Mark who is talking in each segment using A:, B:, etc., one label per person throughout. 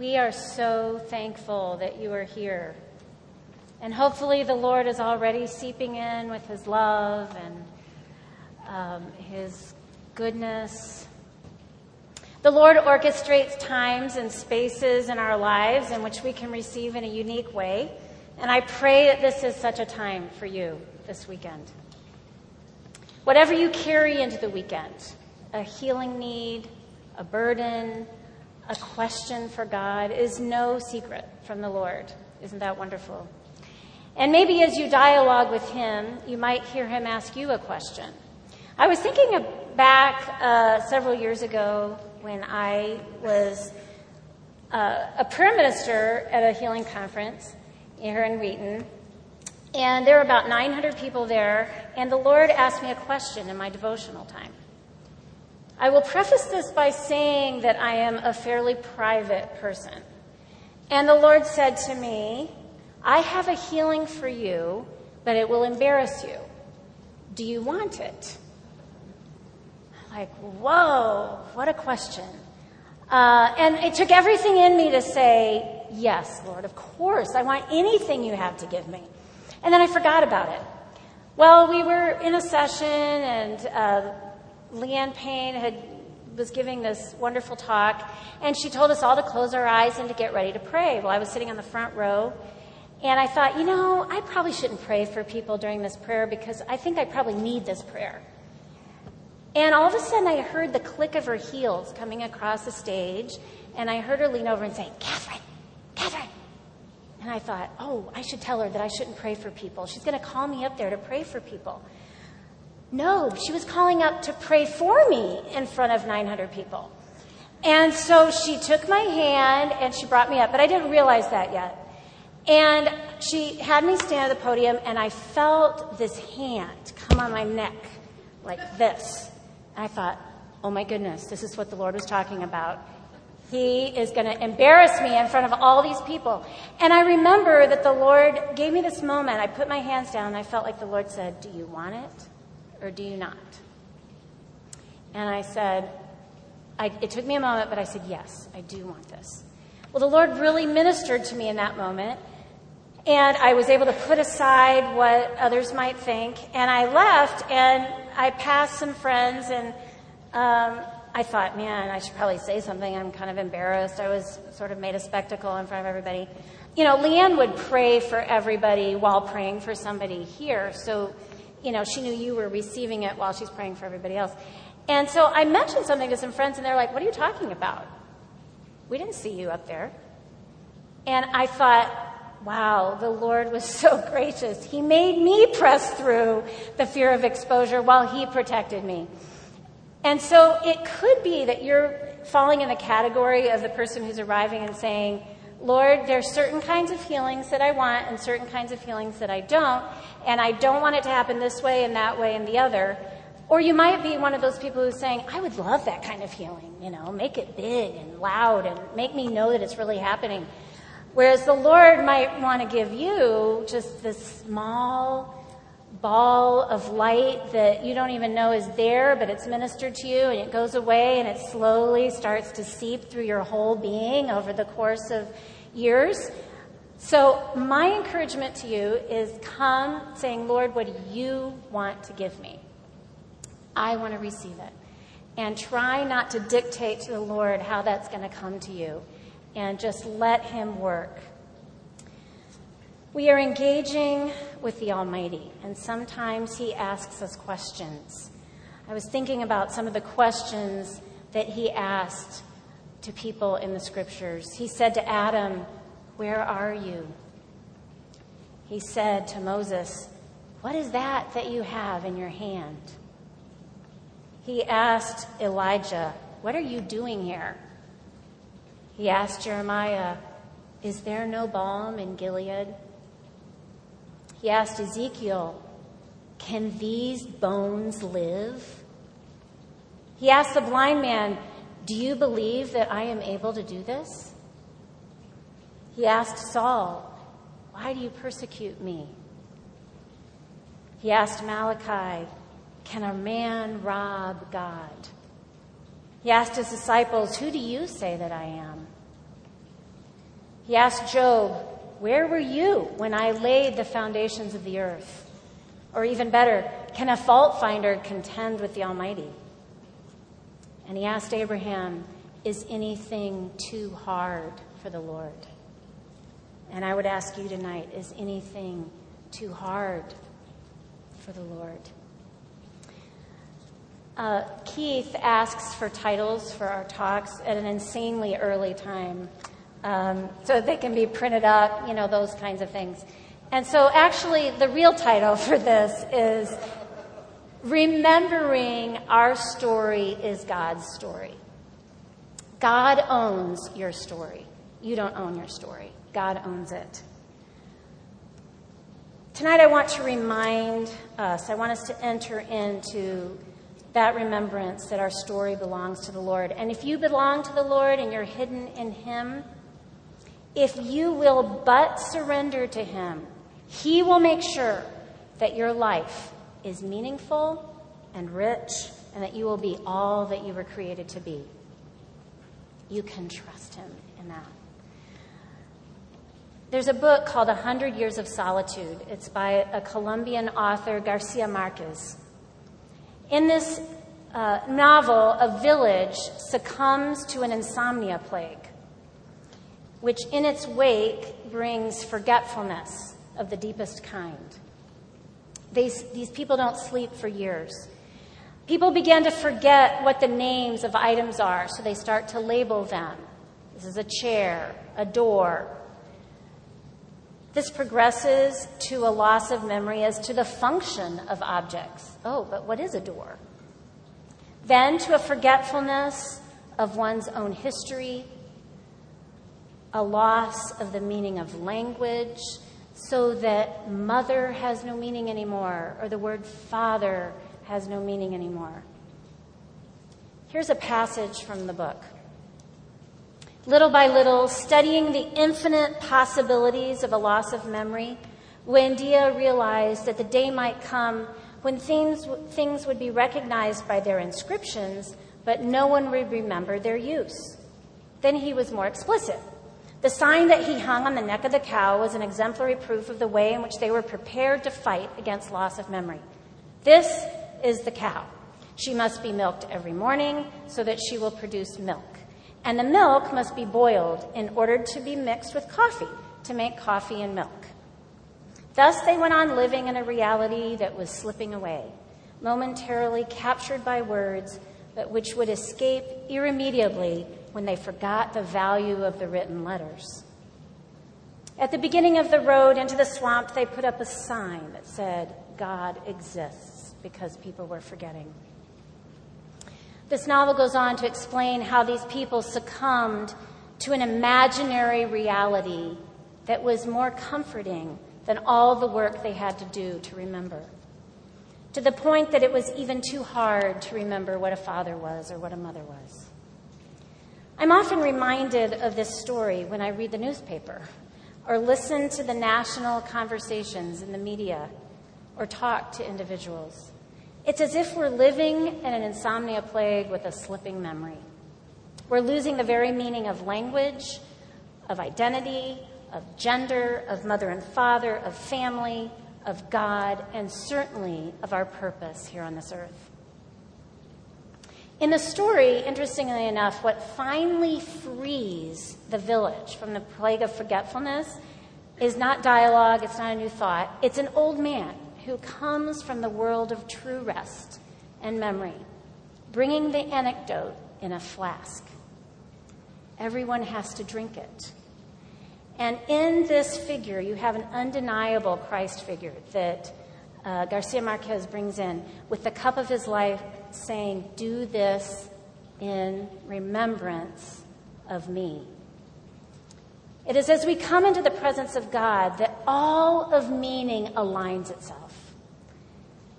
A: We are so thankful that you are here. And hopefully, the Lord is already seeping in with his love and um, his goodness. The Lord orchestrates times and spaces in our lives in which we can receive in a unique way. And I pray that this is such a time for you this weekend. Whatever you carry into the weekend a healing need, a burden, a question for God is no secret from the Lord. Isn't that wonderful? And maybe as you dialogue with Him, you might hear Him ask you a question. I was thinking back uh, several years ago when I was uh, a prayer minister at a healing conference here in Wheaton. And there were about 900 people there, and the Lord asked me a question in my devotional time. I will preface this by saying that I am a fairly private person. And the Lord said to me, I have a healing for you, but it will embarrass you. Do you want it? Like, whoa, what a question. Uh, and it took everything in me to say, Yes, Lord, of course. I want anything you have to give me. And then I forgot about it. Well, we were in a session, and uh, Leanne Payne had was giving this wonderful talk, and she told us all to close our eyes and to get ready to pray. Well, I was sitting on the front row, and I thought, you know, I probably shouldn't pray for people during this prayer because I think I probably need this prayer. And all of a sudden, I heard the click of her heels coming across the stage, and I heard her lean over and say, Catherine, Catherine. And I thought, oh, I should tell her that I shouldn't pray for people. She's going to call me up there to pray for people. No, she was calling up to pray for me in front of 900 people. And so she took my hand and she brought me up, but I didn't realize that yet. And she had me stand at the podium, and I felt this hand come on my neck like this. And I thought, oh my goodness, this is what the Lord was talking about. He is going to embarrass me in front of all these people. And I remember that the Lord gave me this moment. I put my hands down, and I felt like the Lord said, Do you want it? Or do you not? And I said, I, it took me a moment, but I said, yes, I do want this. Well, the Lord really ministered to me in that moment. And I was able to put aside what others might think. And I left and I passed some friends and um, I thought, man, I should probably say something. I'm kind of embarrassed. I was sort of made a spectacle in front of everybody. You know, Leanne would pray for everybody while praying for somebody here. So you know, she knew you were receiving it while she's praying for everybody else. And so I mentioned something to some friends, and they're like, What are you talking about? We didn't see you up there. And I thought, Wow, the Lord was so gracious. He made me press through the fear of exposure while He protected me. And so it could be that you're falling in the category of the person who's arriving and saying, Lord, there's certain kinds of healings that I want and certain kinds of healings that I don't, and I don't want it to happen this way and that way and the other. Or you might be one of those people who's saying, I would love that kind of healing, you know, make it big and loud and make me know that it's really happening. Whereas the Lord might want to give you just this small ball of light that you don't even know is there, but it's ministered to you and it goes away and it slowly starts to seep through your whole being over the course of years. So, my encouragement to you is come saying, Lord, what do you want to give me? I want to receive it. And try not to dictate to the Lord how that's going to come to you. And just let Him work. We are engaging with the Almighty, and sometimes He asks us questions. I was thinking about some of the questions that He asked to people in the scriptures. He said to Adam, Where are you? He said to Moses, What is that that you have in your hand? He asked Elijah, What are you doing here? He asked Jeremiah, Is there no balm in Gilead? He asked Ezekiel, Can these bones live? He asked the blind man, do you believe that I am able to do this? He asked Saul, Why do you persecute me? He asked Malachi, Can a man rob God? He asked his disciples, Who do you say that I am? He asked Job, Where were you when I laid the foundations of the earth? Or even better, can a fault finder contend with the Almighty? And he asked Abraham, Is anything too hard for the Lord? And I would ask you tonight, Is anything too hard for the Lord? Uh, Keith asks for titles for our talks at an insanely early time um, so they can be printed up, you know, those kinds of things. And so, actually, the real title for this is Remembering Our Story is God's Story. God owns your story. You don't own your story, God owns it. Tonight, I want to remind us, I want us to enter into that remembrance that our story belongs to the Lord. And if you belong to the Lord and you're hidden in Him, if you will but surrender to Him, He will make sure that your life is meaningful and rich and that you will be all that you were created to be. You can trust Him in that. There's a book called A Hundred Years of Solitude. It's by a Colombian author, Garcia Marquez. In this uh, novel, a village succumbs to an insomnia plague, which in its wake brings forgetfulness of the deepest kind. These, these people don't sleep for years. People begin to forget what the names of items are, so they start to label them. This is a chair, a door. This progresses to a loss of memory as to the function of objects. Oh, but what is a door? Then to a forgetfulness of one's own history, a loss of the meaning of language, so that mother has no meaning anymore, or the word father has no meaning anymore. Here's a passage from the book. Little by little, studying the infinite possibilities of a loss of memory, Buendia realized that the day might come when things, things would be recognized by their inscriptions, but no one would remember their use. Then he was more explicit. The sign that he hung on the neck of the cow was an exemplary proof of the way in which they were prepared to fight against loss of memory. This is the cow. She must be milked every morning so that she will produce milk. And the milk must be boiled in order to be mixed with coffee to make coffee and milk. Thus they went on living in a reality that was slipping away, momentarily captured by words, but which would escape irremediably when they forgot the value of the written letters. At the beginning of the road into the swamp, they put up a sign that said, God exists, because people were forgetting. This novel goes on to explain how these people succumbed to an imaginary reality that was more comforting than all the work they had to do to remember. To the point that it was even too hard to remember what a father was or what a mother was. I'm often reminded of this story when I read the newspaper or listen to the national conversations in the media or talk to individuals. It's as if we're living in an insomnia plague with a slipping memory. We're losing the very meaning of language, of identity, of gender, of mother and father, of family, of God, and certainly of our purpose here on this earth. In the story, interestingly enough, what finally frees the village from the plague of forgetfulness is not dialogue, it's not a new thought. It's an old man who comes from the world of true rest and memory, bringing the anecdote in a flask. Everyone has to drink it. And in this figure, you have an undeniable Christ figure that uh, Garcia Marquez brings in with the cup of his life saying, Do this in remembrance of me. It is as we come into the presence of God that all of meaning aligns itself.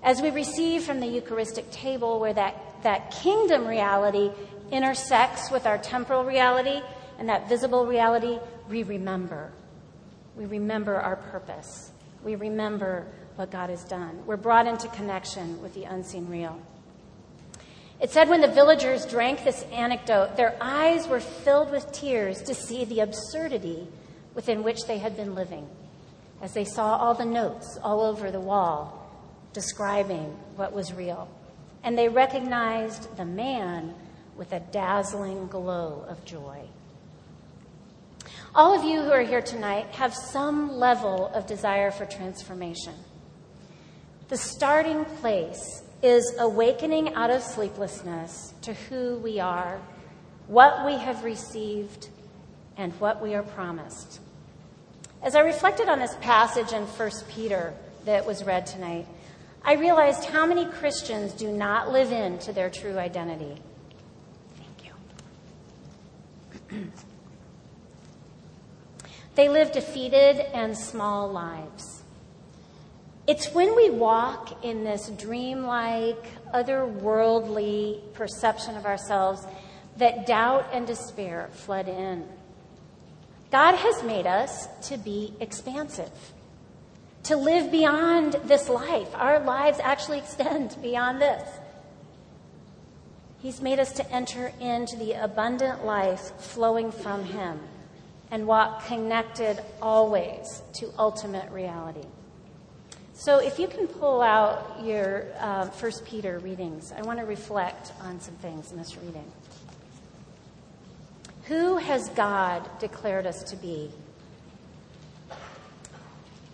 A: As we receive from the Eucharistic table, where that, that kingdom reality intersects with our temporal reality and that visible reality, we remember. We remember our purpose. We remember what God has done. We're brought into connection with the unseen real. It said when the villagers drank this anecdote, their eyes were filled with tears to see the absurdity within which they had been living as they saw all the notes all over the wall describing what was real. And they recognized the man with a dazzling glow of joy. All of you who are here tonight have some level of desire for transformation. The starting place is awakening out of sleeplessness to who we are, what we have received, and what we are promised. As I reflected on this passage in 1 Peter that was read tonight, I realized how many Christians do not live into their true identity. Thank you. they live defeated and small lives. It's when we walk in this dreamlike, otherworldly perception of ourselves that doubt and despair flood in. God has made us to be expansive, to live beyond this life. Our lives actually extend beyond this. He's made us to enter into the abundant life flowing from Him and walk connected always to ultimate reality. So, if you can pull out your uh, First Peter readings, I want to reflect on some things in this reading. Who has God declared us to be?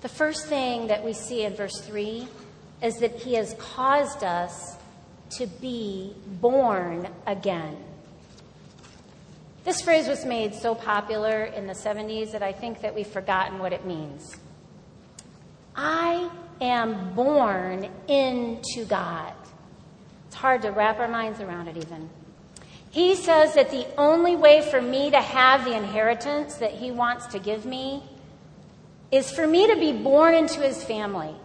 A: The first thing that we see in verse 3 is that He has caused us to be born again. This phrase was made so popular in the 70s that I think that we've forgotten what it means. I am born into God. It's hard to wrap our minds around it, even. He says that the only way for me to have the inheritance that He wants to give me is for me to be born into His family.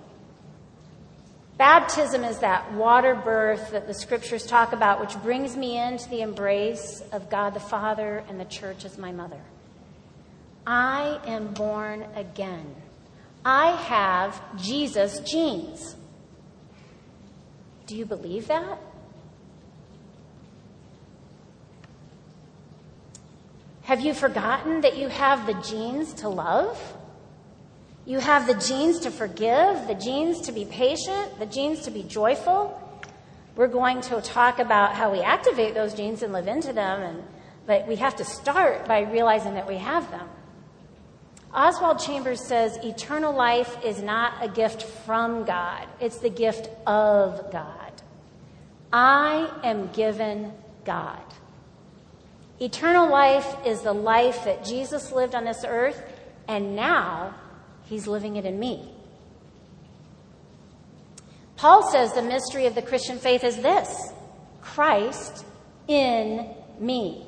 A: Baptism is that water birth that the scriptures talk about, which brings me into the embrace of God the Father and the church as my mother. I am born again. I have Jesus genes. Do you believe that? Have you forgotten that you have the genes to love? You have the genes to forgive, the genes to be patient, the genes to be joyful. We're going to talk about how we activate those genes and live into them, and, but we have to start by realizing that we have them. Oswald Chambers says eternal life is not a gift from God, it's the gift of God. I am given God. Eternal life is the life that Jesus lived on this earth, and now he's living it in me. Paul says the mystery of the Christian faith is this Christ in me.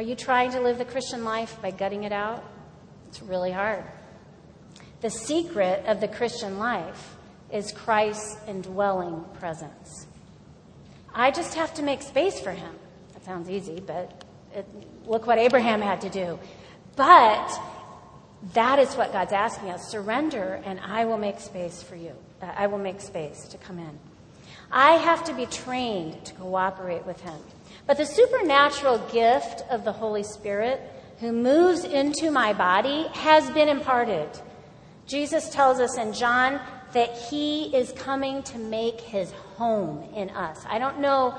A: Are you trying to live the Christian life by gutting it out? It's really hard. The secret of the Christian life is Christ's indwelling presence. I just have to make space for him. That sounds easy, but it, look what Abraham had to do. But that is what God's asking us surrender, and I will make space for you. Uh, I will make space to come in. I have to be trained to cooperate with Him. But the supernatural gift of the Holy Spirit, who moves into my body, has been imparted. Jesus tells us in John that He is coming to make His home in us. I don't know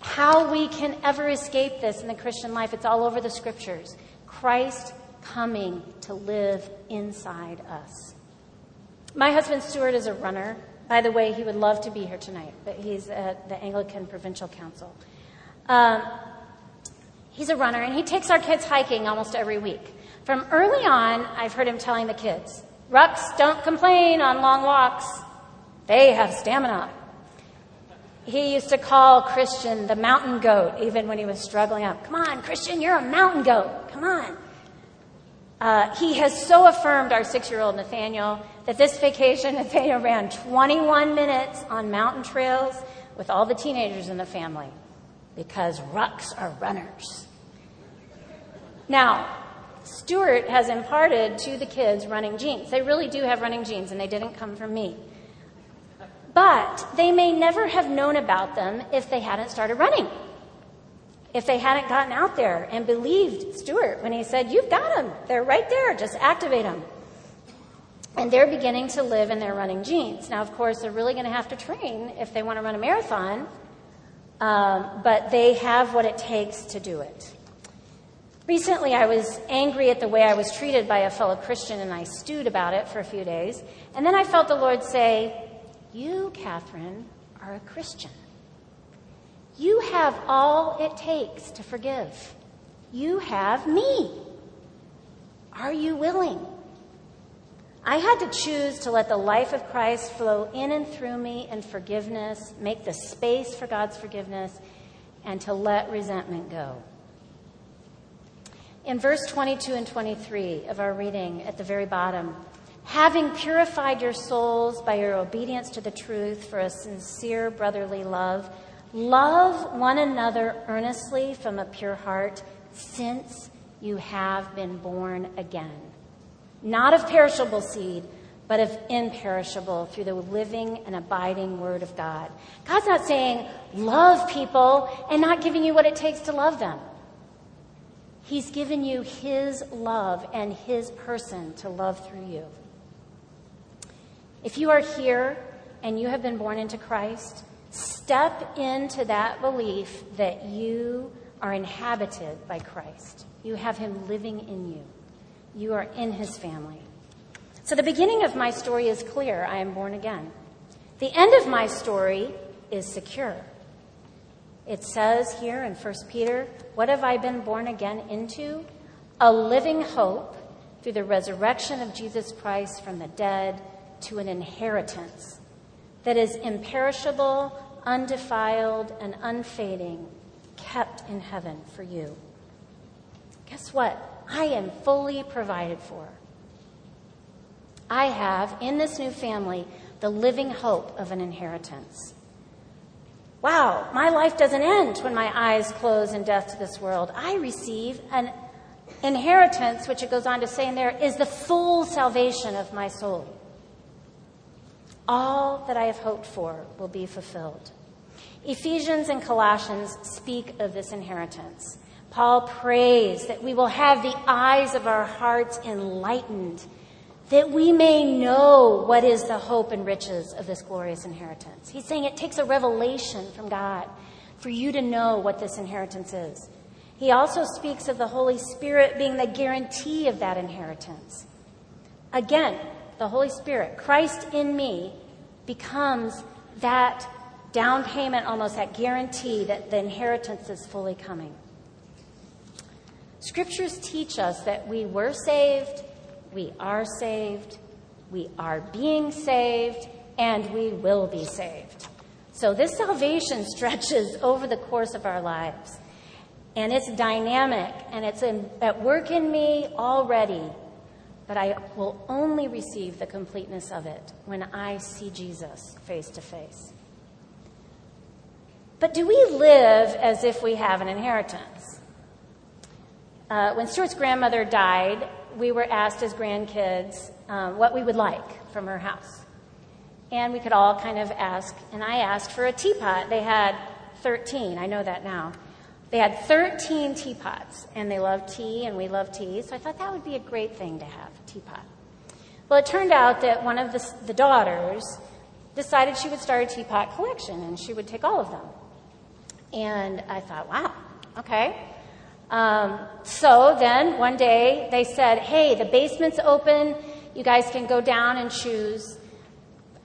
A: how we can ever escape this in the Christian life. It's all over the scriptures. Christ coming to live inside us. My husband Stuart is a runner. By the way, he would love to be here tonight, but he's at the Anglican Provincial Council. Um, he's a runner, and he takes our kids hiking almost every week. From early on, I've heard him telling the kids, Rucks don't complain on long walks. They have stamina. He used to call Christian the mountain goat, even when he was struggling up. Come on, Christian, you're a mountain goat. Come on. Uh, he has so affirmed our six year old Nathaniel that this vacation, Nathaniel ran 21 minutes on mountain trails with all the teenagers in the family because rucks are runners. Now, Stuart has imparted to the kids running genes. They really do have running genes, and they didn't come from me. But they may never have known about them if they hadn't started running. if they hadn't gotten out there and believed Stuart when he said, You've got them. They're right there. Just activate them. And they're beginning to live in their running genes. Now, of course, they're really going to have to train if they want to run a marathon, um, but they have what it takes to do it. Recently, I was angry at the way I was treated by a fellow Christian, and I stewed about it for a few days. And then I felt the Lord say, You, Catherine, are a Christian. You have all it takes to forgive. You have me. Are you willing? I had to choose to let the life of Christ flow in and through me in forgiveness, make the space for God's forgiveness, and to let resentment go. In verse 22 and 23 of our reading at the very bottom, having purified your souls by your obedience to the truth for a sincere brotherly love, love one another earnestly from a pure heart, since you have been born again. Not of perishable seed, but of imperishable through the living and abiding Word of God. God's not saying love people and not giving you what it takes to love them. He's given you His love and His person to love through you. If you are here and you have been born into Christ, step into that belief that you are inhabited by Christ. You have Him living in you. You are in His family. So the beginning of my story is clear. I am born again. The end of my story is secure. It says here in 1 Peter, What have I been born again into? A living hope through the resurrection of Jesus Christ from the dead to an inheritance that is imperishable, undefiled, and unfading, kept in heaven for you. Guess what? I am fully provided for. I have, in this new family, the living hope of an inheritance. Wow, my life doesn't end when my eyes close in death to this world. I receive an inheritance, which it goes on to say in there, is the full salvation of my soul all that I have hoped for will be fulfilled. Ephesians and Colossians speak of this inheritance. Paul prays that we will have the eyes of our hearts enlightened, that we may know what is the hope and riches of this glorious inheritance. He's saying it takes a revelation from God for you to know what this inheritance is. He also speaks of the Holy Spirit being the guarantee of that inheritance. Again, the Holy Spirit, Christ in me, becomes that down payment, almost that guarantee that the inheritance is fully coming. Scriptures teach us that we were saved, we are saved, we are being saved, and we will be saved. So this salvation stretches over the course of our lives. And it's dynamic and it's in, at work in me already but I will only receive the completeness of it when I see Jesus face to face. But do we live as if we have an inheritance? Uh, when Stuart's grandmother died, we were asked as grandkids um, what we would like from her house. And we could all kind of ask, and I asked for a teapot. They had 13, I know that now. They had 13 teapots, and they loved tea, and we love tea, so I thought that would be a great thing to have, a teapot. Well, it turned out that one of the, the daughters decided she would start a teapot collection, and she would take all of them. And I thought, wow, okay. Um, so then one day they said, hey, the basement's open. You guys can go down and choose.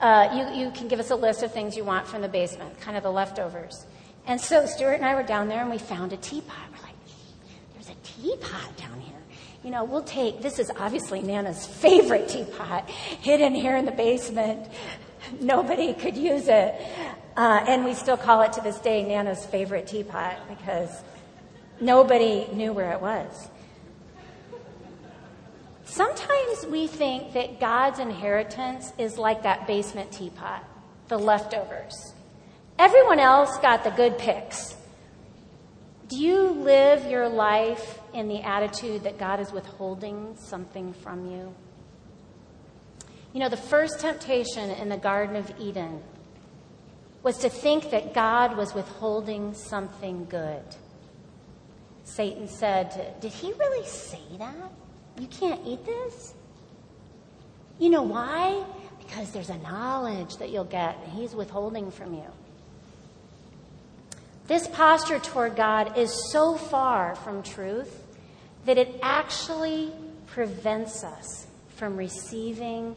A: Uh, you, you can give us a list of things you want from the basement, kind of the leftovers. And so Stuart and I were down there and we found a teapot. We're like, there's a teapot down here. You know, we'll take, this is obviously Nana's favorite teapot, hidden here in the basement. Nobody could use it. Uh, and we still call it to this day Nana's favorite teapot because nobody knew where it was. Sometimes we think that God's inheritance is like that basement teapot, the leftovers. Everyone else got the good picks. Do you live your life in the attitude that God is withholding something from you? You know, the first temptation in the Garden of Eden was to think that God was withholding something good. Satan said, Did he really say that? You can't eat this? You know why? Because there's a knowledge that you'll get, and he's withholding from you. This posture toward God is so far from truth that it actually prevents us from receiving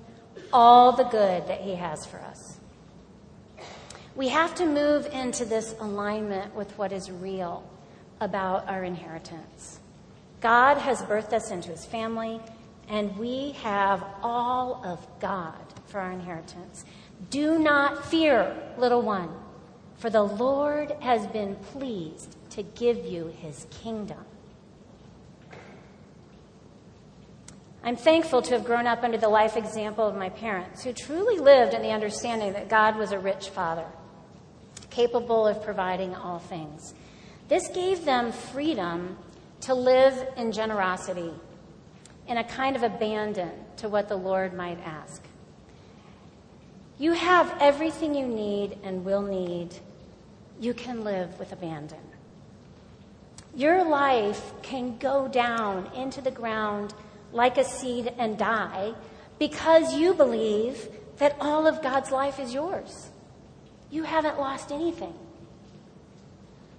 A: all the good that He has for us. We have to move into this alignment with what is real about our inheritance. God has birthed us into His family, and we have all of God for our inheritance. Do not fear, little one, for the Lord has been pleased to give you His kingdom. I'm thankful to have grown up under the life example of my parents, who truly lived in the understanding that God was a rich father, capable of providing all things. This gave them freedom to live in generosity, in a kind of abandon to what the Lord might ask. You have everything you need and will need. You can live with abandon. Your life can go down into the ground like a seed and die because you believe that all of God's life is yours. You haven't lost anything.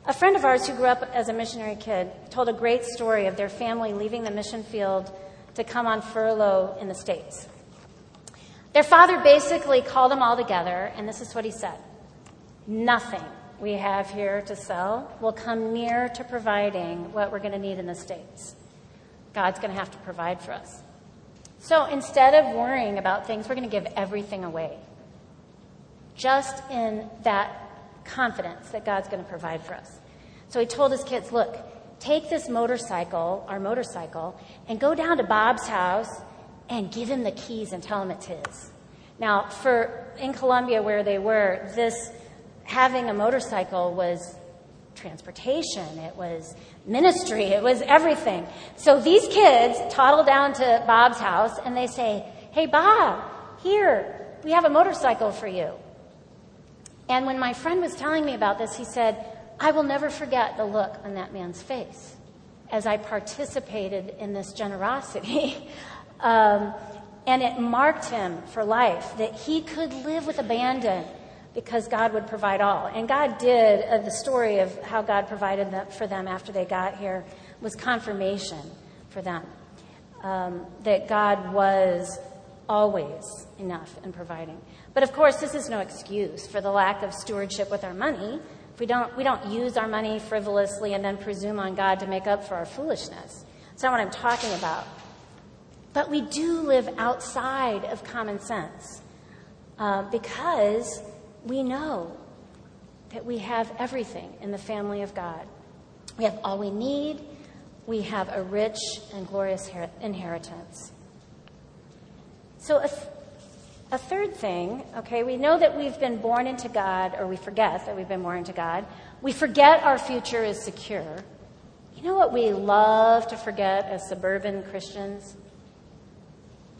A: A friend of ours who grew up as a missionary kid told a great story of their family leaving the mission field to come on furlough in the States. Their father basically called them all together, and this is what he said Nothing we have here to sell will come near to providing what we're going to need in the States. God's going to have to provide for us. So instead of worrying about things, we're going to give everything away. Just in that confidence that God's going to provide for us. So he told his kids, look, take this motorcycle, our motorcycle, and go down to Bob's house and give him the keys and tell him it's his. Now, for in Colombia where they were, this having a motorcycle was transportation, it was ministry, it was everything. So these kids toddle down to Bob's house and they say, Hey, Bob, here, we have a motorcycle for you. And when my friend was telling me about this, he said, I will never forget the look on that man's face as I participated in this generosity. um, and it marked him for life that he could live with abandon because God would provide all. And God did. Uh, the story of how God provided for them after they got here was confirmation for them um, that God was always enough in providing. But of course, this is no excuse for the lack of stewardship with our money. If we don't, we don't use our money frivolously and then presume on God to make up for our foolishness. That's not what I'm talking about. But we do live outside of common sense uh, because we know that we have everything in the family of God. We have all we need. We have a rich and glorious inheritance. So, th- a third thing, okay, we know that we've been born into God, or we forget that we've been born into God. We forget our future is secure. You know what we love to forget as suburban Christians?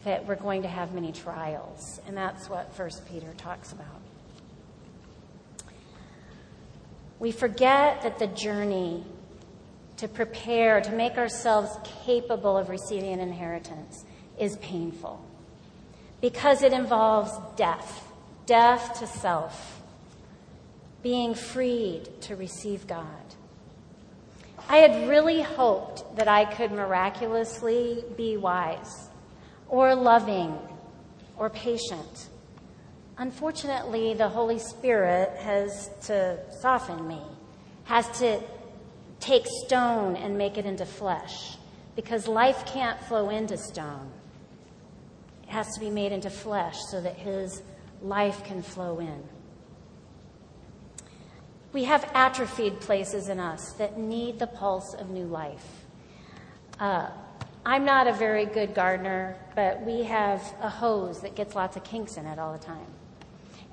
A: That we're going to have many trials. And that's what First Peter talks about. We forget that the journey to prepare, to make ourselves capable of receiving an inheritance is painful because it involves death, death to self, being freed to receive God. I had really hoped that I could miraculously be wise or loving or patient Unfortunately, the Holy Spirit has to soften me, has to take stone and make it into flesh, because life can't flow into stone. It has to be made into flesh so that His life can flow in. We have atrophied places in us that need the pulse of new life. Uh, I'm not a very good gardener, but we have a hose that gets lots of kinks in it all the time.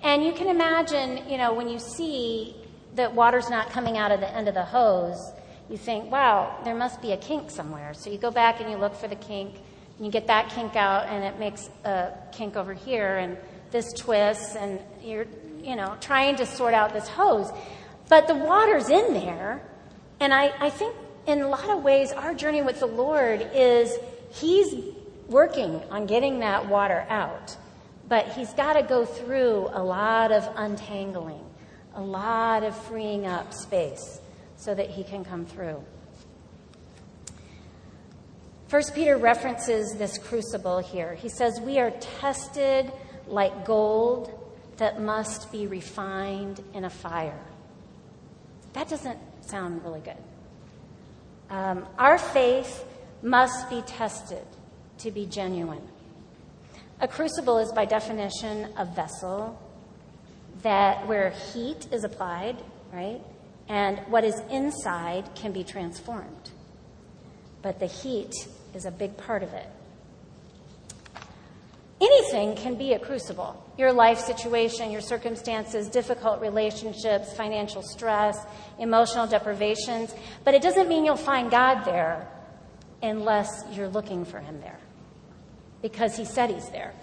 A: And you can imagine, you know, when you see that water's not coming out of the end of the hose, you think, wow, there must be a kink somewhere. So you go back and you look for the kink, you get that kink out, and it makes a kink over here, and this twists, and you're, you know, trying to sort out this hose. But the water's in there, and I, I think in a lot of ways, our journey with the Lord is He's working on getting that water out, but He's got to go through a lot of untangling, a lot of freeing up space so that He can come through. First Peter references this crucible here. He says, We are tested like gold that must be refined in a fire. That doesn't sound really good. Um, our faith must be tested to be genuine. A crucible is by definition a vessel that where heat is applied, right? And what is inside can be transformed. But the heat is a big part of it. Anything can be a crucible. Your life situation, your circumstances, difficult relationships, financial stress, emotional deprivations. But it doesn't mean you'll find God there unless you're looking for Him there. Because He said He's there.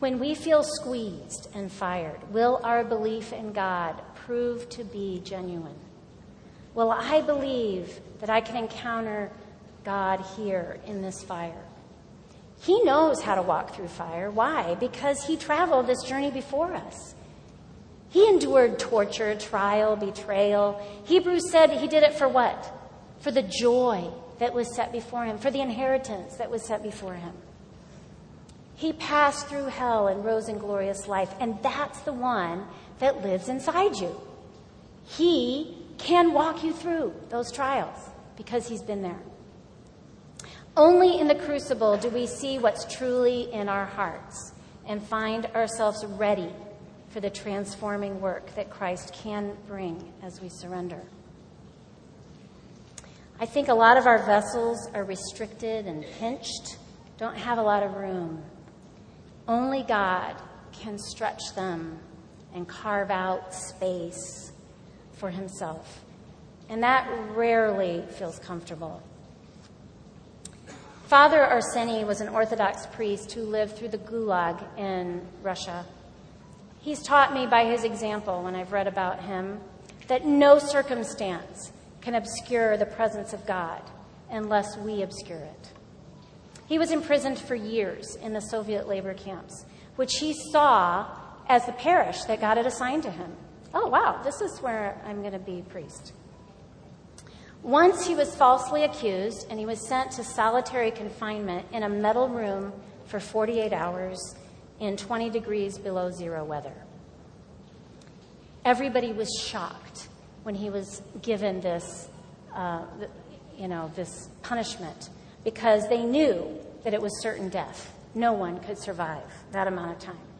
A: When we feel squeezed and fired, will our belief in God prove to be genuine? Will I believe that I can encounter God here in this fire? He knows how to walk through fire. Why? Because he traveled this journey before us. He endured torture, trial, betrayal. Hebrews said he did it for what? For the joy that was set before him, for the inheritance that was set before him. He passed through hell and rose in glorious life, and that's the one that lives inside you. He can walk you through those trials because he's been there. Only in the crucible do we see what's truly in our hearts and find ourselves ready for the transforming work that Christ can bring as we surrender. I think a lot of our vessels are restricted and pinched, don't have a lot of room. Only God can stretch them and carve out space for himself. And that rarely feels comfortable. Father Arseny was an Orthodox priest who lived through the Gulag in Russia. He's taught me by his example when I've read about him that no circumstance can obscure the presence of God unless we obscure it. He was imprisoned for years in the Soviet labor camps, which he saw as the parish that God had assigned to him. Oh, wow, this is where I'm going to be priest. Once he was falsely accused and he was sent to solitary confinement in a metal room for 48 hours in 20 degrees below zero weather. Everybody was shocked when he was given this, uh, you know, this punishment because they knew that it was certain death. No one could survive that amount of time.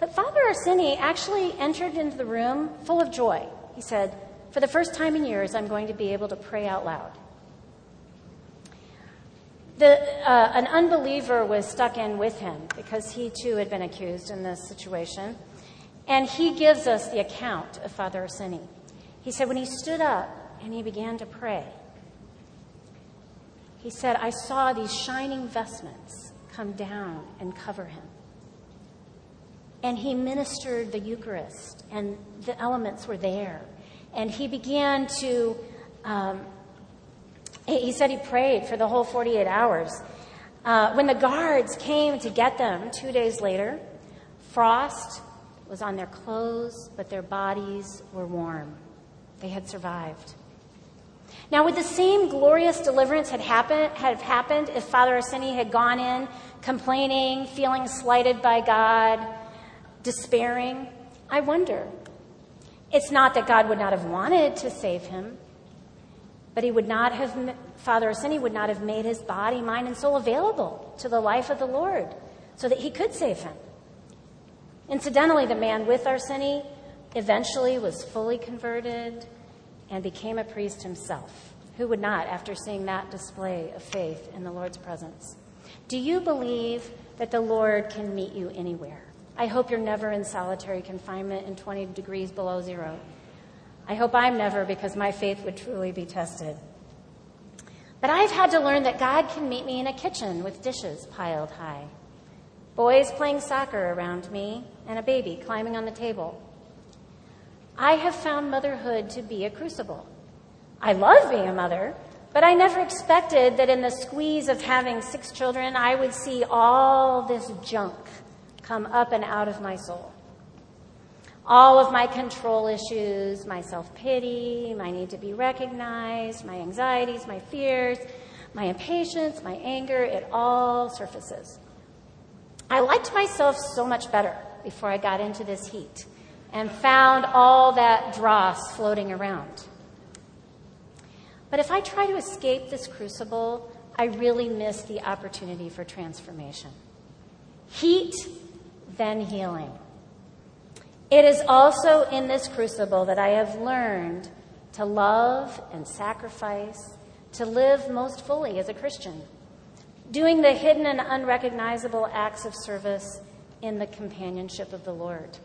A: But Father Arseny actually entered into the room full of joy. He said, For the first time in years, I'm going to be able to pray out loud. The, uh, an unbeliever was stuck in with him because he too had been accused in this situation. And he gives us the account of Father Arseny. He said, When he stood up and he began to pray, he said, I saw these shining vestments come down and cover him and he ministered the Eucharist, and the elements were there. And he began to, um, he said he prayed for the whole 48 hours. Uh, when the guards came to get them two days later, frost was on their clothes, but their bodies were warm. They had survived. Now, would the same glorious deliverance had happened, have happened if Father Arseny had gone in complaining, feeling slighted by God, despairing, I wonder. It's not that God would not have wanted to save him, but he would not have, Father Arseny would not have made his body, mind, and soul available to the life of the Lord so that he could save him. Incidentally, the man with Arseny eventually was fully converted and became a priest himself. Who would not after seeing that display of faith in the Lord's presence? Do you believe that the Lord can meet you anywhere? I hope you're never in solitary confinement in 20 degrees below zero. I hope I'm never because my faith would truly be tested. But I've had to learn that God can meet me in a kitchen with dishes piled high, boys playing soccer around me, and a baby climbing on the table. I have found motherhood to be a crucible. I love being a mother, but I never expected that in the squeeze of having six children, I would see all this junk come up and out of my soul. All of my control issues, my self pity, my need to be recognized, my anxieties, my fears, my impatience, my anger, it all surfaces. I liked myself so much better before I got into this heat and found all that dross floating around. But if I try to escape this crucible, I really miss the opportunity for transformation. Heat, then healing. It is also in this crucible that I have learned to love and sacrifice, to live most fully as a Christian, doing the hidden and unrecognizable acts of service in the companionship of the Lord.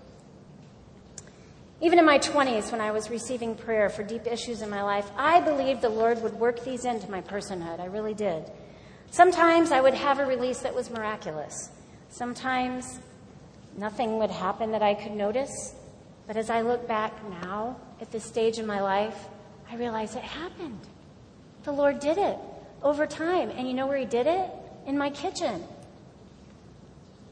A: Even in my 20s, when I was receiving prayer for deep issues in my life, I believed the Lord would work these into my personhood. I really did. Sometimes I would have a release that was miraculous. Sometimes nothing would happen that I could notice. But as I look back now at this stage in my life, I realize it happened. The Lord did it over time. And you know where He did it? In my kitchen.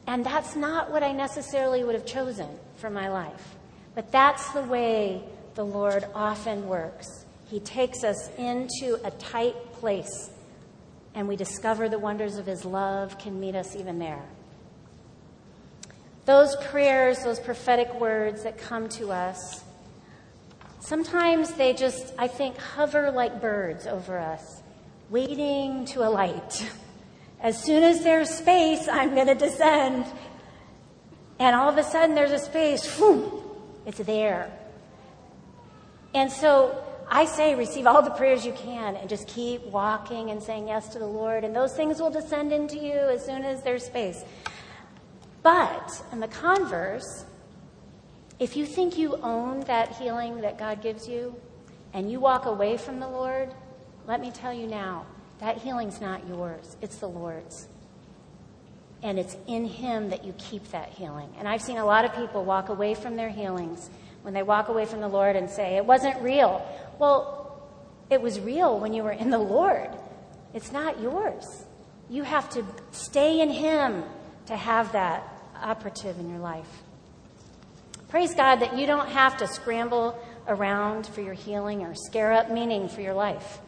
A: And that's not what I necessarily would have chosen for my life. But that's the way the Lord often works. He takes us into a tight place, and we discover the wonders of His love can meet us even there. Those prayers, those prophetic words that come to us, sometimes they just, I think, hover like birds over us, waiting to alight. As soon as there's space, I'm going to descend. And all of a sudden, there's a space. Whew, it's there. And so I say, receive all the prayers you can and just keep walking and saying yes to the Lord, and those things will descend into you as soon as there's space. But, in the converse, if you think you own that healing that God gives you and you walk away from the Lord, let me tell you now, that healing's not yours, it's the Lord's and it's in Him that you keep that healing. And I've seen a lot of people walk away from their healings when they walk away from the Lord and say, It wasn't real. Well, it was real when you were in the Lord. It's not yours. You have to stay in Him to have that operative in your life. Praise God that you don't have to scramble around for your healing or scare up meaning for your life.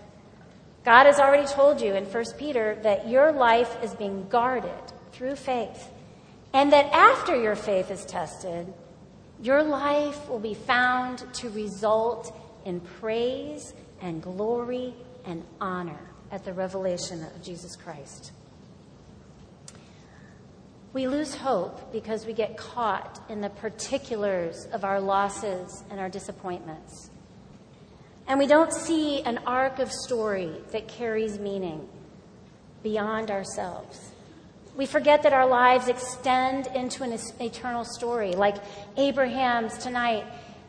A: God has already told you in 1 Peter that your life is being guarded through faith. And that after your faith is tested, your life will be found to result in praise and glory and honor at the revelation of Jesus Christ. We lose hope because we get caught in the particulars of our losses and our disappointments. And we don't see an arc of story that carries meaning beyond ourselves. We forget that our lives extend into an eternal story, like Abraham's tonight.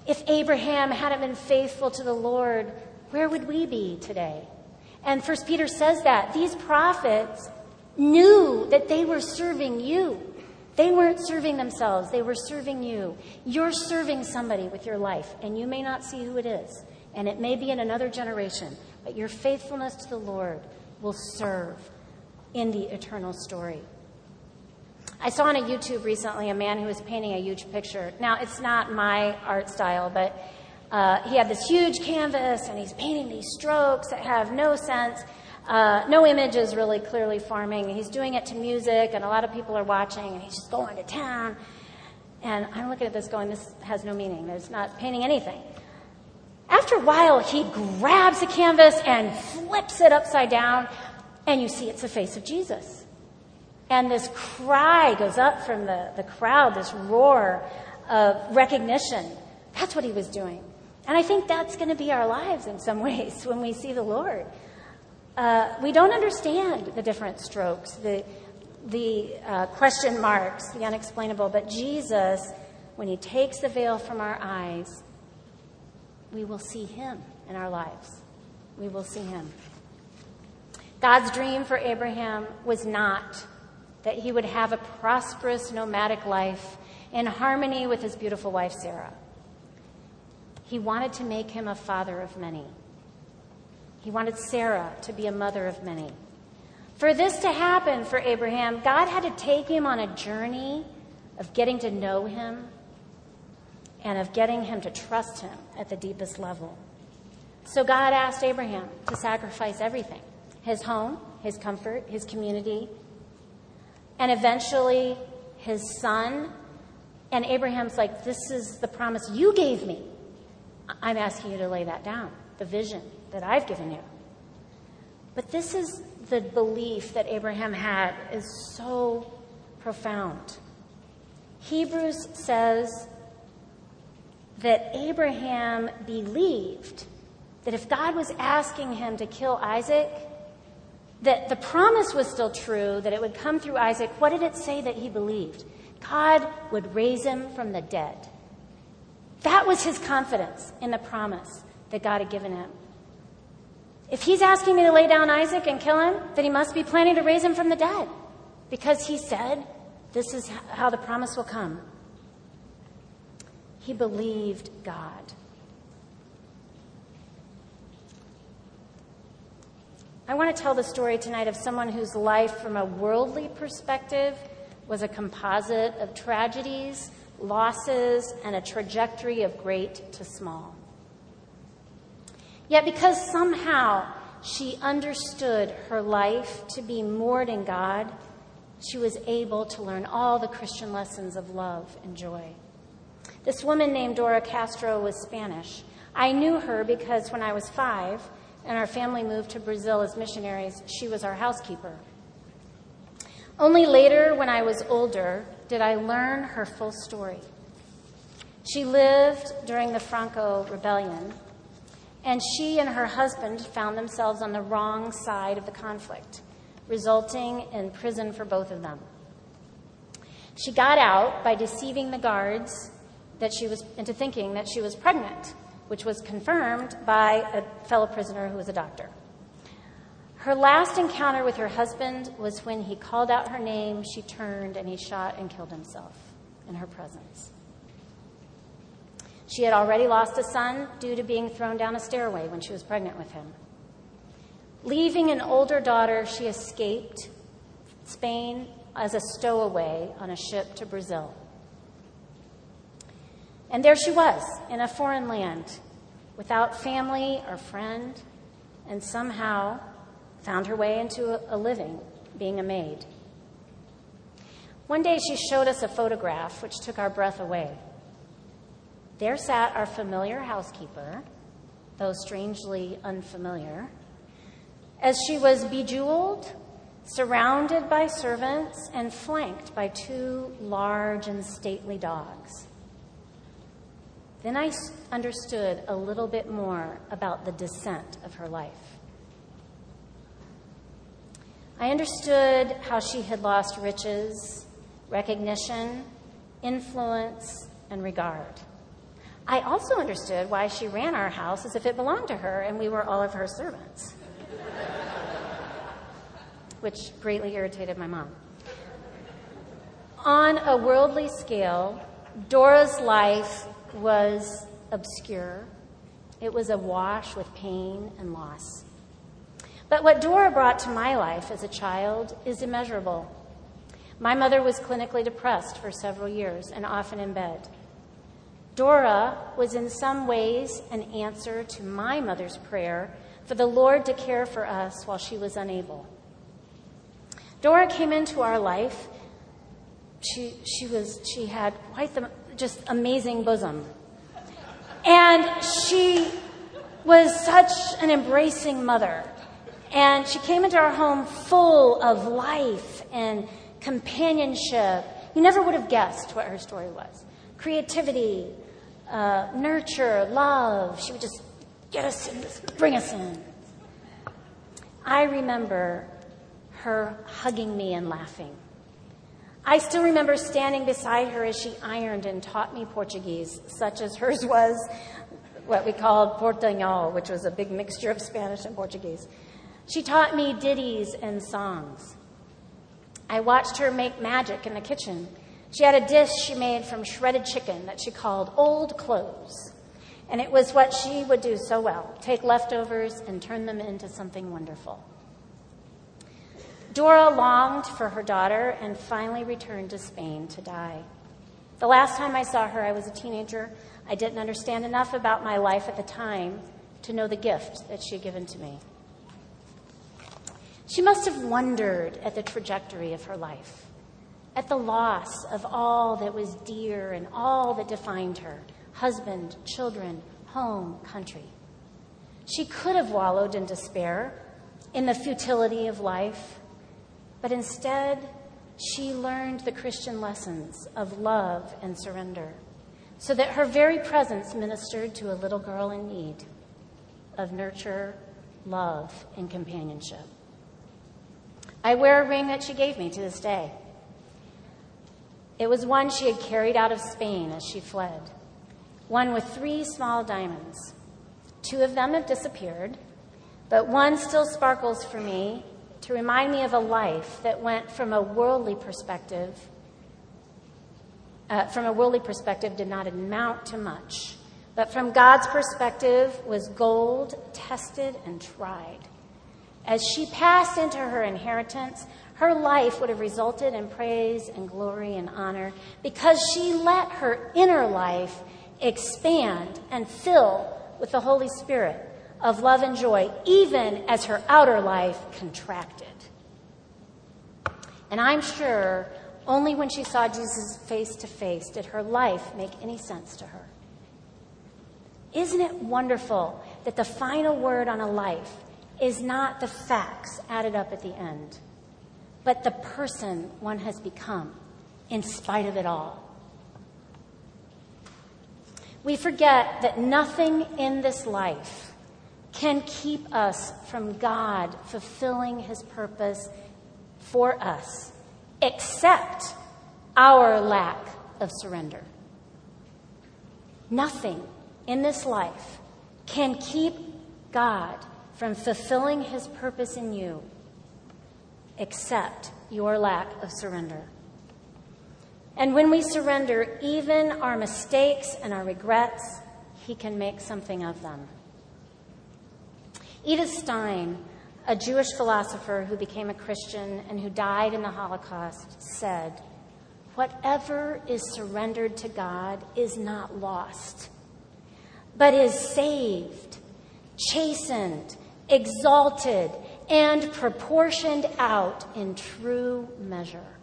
A: If Abraham hadn't been faithful to the Lord, where would we be today? And First Peter says that these prophets knew that they were serving you. They weren't serving themselves, they were serving you. You're serving somebody with your life, and you may not see who it is. And it may be in another generation, but your faithfulness to the Lord will serve in the eternal story. I saw on a YouTube recently a man who was painting a huge picture. Now, it's not my art style, but uh, he had this huge canvas and he's painting these strokes that have no sense. Uh, no image is really clearly forming. He's doing it to music, and a lot of people are watching, and he's just going to town. And I'm looking at this going, this has no meaning. There's not painting anything. After a while, he grabs the canvas and flips it upside down, and you see it's the face of Jesus. And this cry goes up from the, the crowd, this roar of recognition. That's what he was doing. And I think that's going to be our lives in some ways when we see the Lord. Uh, we don't understand the different strokes, the, the uh, question marks, the unexplainable, but Jesus, when he takes the veil from our eyes, we will see him in our lives. We will see him. God's dream for Abraham was not that he would have a prosperous nomadic life in harmony with his beautiful wife, Sarah. He wanted to make him a father of many. He wanted Sarah to be a mother of many. For this to happen for Abraham, God had to take him on a journey of getting to know him and of getting him to trust him at the deepest level. So God asked Abraham to sacrifice everything his home, his comfort, his community, and eventually his son. And Abraham's like, This is the promise you gave me. I'm asking you to lay that down, the vision that I've given you. But this is the belief that Abraham had is so profound. Hebrews says that Abraham believed that if God was asking him to kill Isaac, that the promise was still true, that it would come through Isaac. What did it say that he believed? God would raise him from the dead. That was his confidence in the promise that God had given him. If he's asking me to lay down Isaac and kill him, then he must be planning to raise him from the dead because he said, This is how the promise will come. He believed God. I want to tell the story tonight of someone whose life, from a worldly perspective, was a composite of tragedies, losses, and a trajectory of great to small. Yet, because somehow she understood her life to be moored in God, she was able to learn all the Christian lessons of love and joy. This woman named Dora Castro was Spanish. I knew her because when I was five and our family moved to Brazil as missionaries, she was our housekeeper. Only later, when I was older, did I learn her full story. She lived during the Franco Rebellion, and she and her husband found themselves on the wrong side of the conflict, resulting in prison for both of them. She got out by deceiving the guards that she was into thinking that she was pregnant, which was confirmed by a fellow prisoner who was a doctor. Her last encounter with her husband was when he called out her name, she turned, and he shot and killed himself in her presence. She had already lost a son due to being thrown down a stairway when she was pregnant with him. Leaving an older daughter, she escaped Spain as a stowaway on a ship to Brazil. And there she was in a foreign land without family or friend, and somehow found her way into a living being a maid. One day she showed us a photograph which took our breath away. There sat our familiar housekeeper, though strangely unfamiliar, as she was bejeweled, surrounded by servants, and flanked by two large and stately dogs. Then I understood a little bit more about the descent of her life. I understood how she had lost riches, recognition, influence, and regard. I also understood why she ran our house as if it belonged to her and we were all of her servants, which greatly irritated my mom. On a worldly scale, Dora's life was obscure, it was awash with pain and loss. But what Dora brought to my life as a child is immeasurable. My mother was clinically depressed for several years and often in bed. Dora was in some ways an answer to my mother's prayer for the Lord to care for us while she was unable. Dora came into our life. She, she, was, she had quite the just amazing bosom. And she was such an embracing mother. And she came into our home full of life and companionship. You never would have guessed what her story was creativity, uh, nurture, love. She would just get us in, bring us in. I remember her hugging me and laughing. I still remember standing beside her as she ironed and taught me Portuguese, such as hers was what we called Portuñol, which was a big mixture of Spanish and Portuguese. She taught me ditties and songs. I watched her make magic in the kitchen. She had a dish she made from shredded chicken that she called Old Clothes. And it was what she would do so well take leftovers and turn them into something wonderful. Dora longed for her daughter and finally returned to Spain to die. The last time I saw her, I was a teenager. I didn't understand enough about my life at the time to know the gift that she had given to me. She must have wondered at the trajectory of her life, at the loss of all that was dear and all that defined her husband, children, home, country. She could have wallowed in despair, in the futility of life, but instead, she learned the Christian lessons of love and surrender, so that her very presence ministered to a little girl in need of nurture, love, and companionship. I wear a ring that she gave me to this day. It was one she had carried out of Spain as she fled, one with three small diamonds. Two of them have disappeared, but one still sparkles for me to remind me of a life that went from a worldly perspective, uh, from a worldly perspective, did not amount to much, but from God's perspective was gold tested and tried. As she passed into her inheritance, her life would have resulted in praise and glory and honor because she let her inner life expand and fill with the Holy Spirit of love and joy, even as her outer life contracted. And I'm sure only when she saw Jesus face to face did her life make any sense to her. Isn't it wonderful that the final word on a life is not the facts added up at the end, but the person one has become in spite of it all. We forget that nothing in this life can keep us from God fulfilling his purpose for us except our lack of surrender. Nothing in this life can keep God from fulfilling his purpose in you except your lack of surrender. And when we surrender even our mistakes and our regrets, he can make something of them. Edith Stein, a Jewish philosopher who became a Christian and who died in the Holocaust, said, Whatever is surrendered to God is not lost, but is saved, chastened, exalted, and proportioned out in true measure.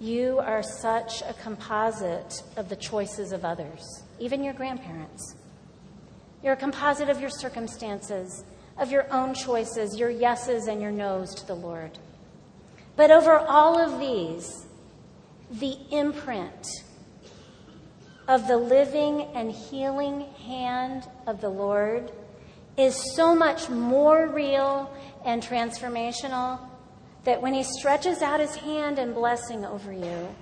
A: You are such a composite of the choices of others, even your grandparents. You're a composite of your circumstances, of your own choices, your yeses and your nos to the Lord. But over all of these, the imprint of the living and healing hand of the Lord is so much more real and transformational that when He stretches out His hand in blessing over you,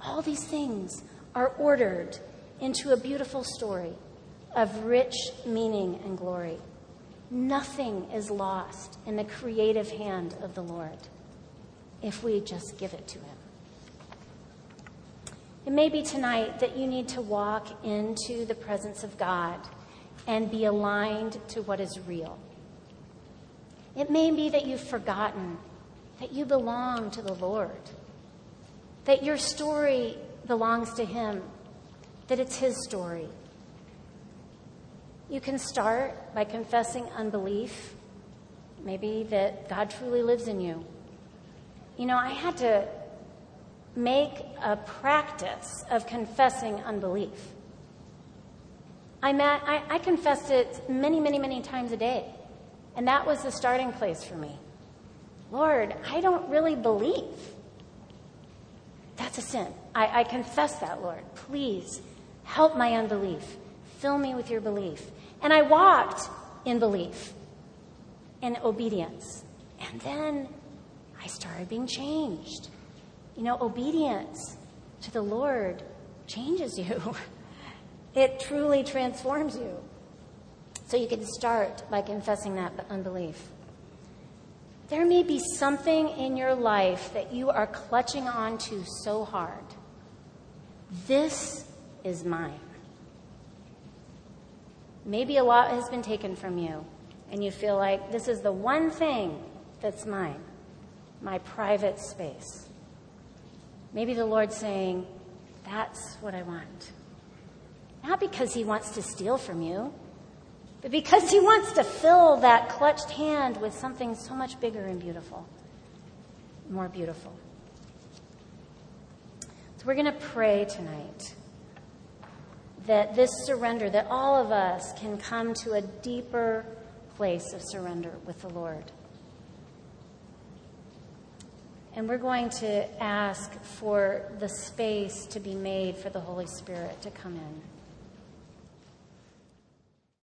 A: all these things are ordered into a beautiful story of rich meaning and glory. Nothing is lost in the creative hand of the Lord if we just give it to Him. It may be tonight that you need to walk into the presence of God and be aligned to what is real. It may be that you've forgotten that you belong to the Lord, that your story belongs to Him, that it's His story. You can start by confessing unbelief, maybe that God truly lives in you. You know, I had to make a practice of confessing unbelief. I, met, I, I confessed it many, many, many times a day. And that was the starting place for me. Lord, I don't really believe. That's a sin. I, I confess that, Lord. Please help my unbelief. Fill me with your belief. And I walked in belief, in obedience. And then I started being changed. You know, obedience to the Lord changes you, it truly transforms you. So you can start by confessing that unbelief. There may be something in your life that you are clutching onto so hard. This is mine. Maybe a lot has been taken from you, and you feel like this is the one thing that's mine, my private space. Maybe the Lord's saying, That's what I want. Not because He wants to steal from you, but because He wants to fill that clutched hand with something so much bigger and beautiful, more beautiful. So we're going to pray tonight that this surrender, that all of us can come to a deeper place of surrender with the Lord. And we're going to ask for the space to be made for the Holy Spirit to come in.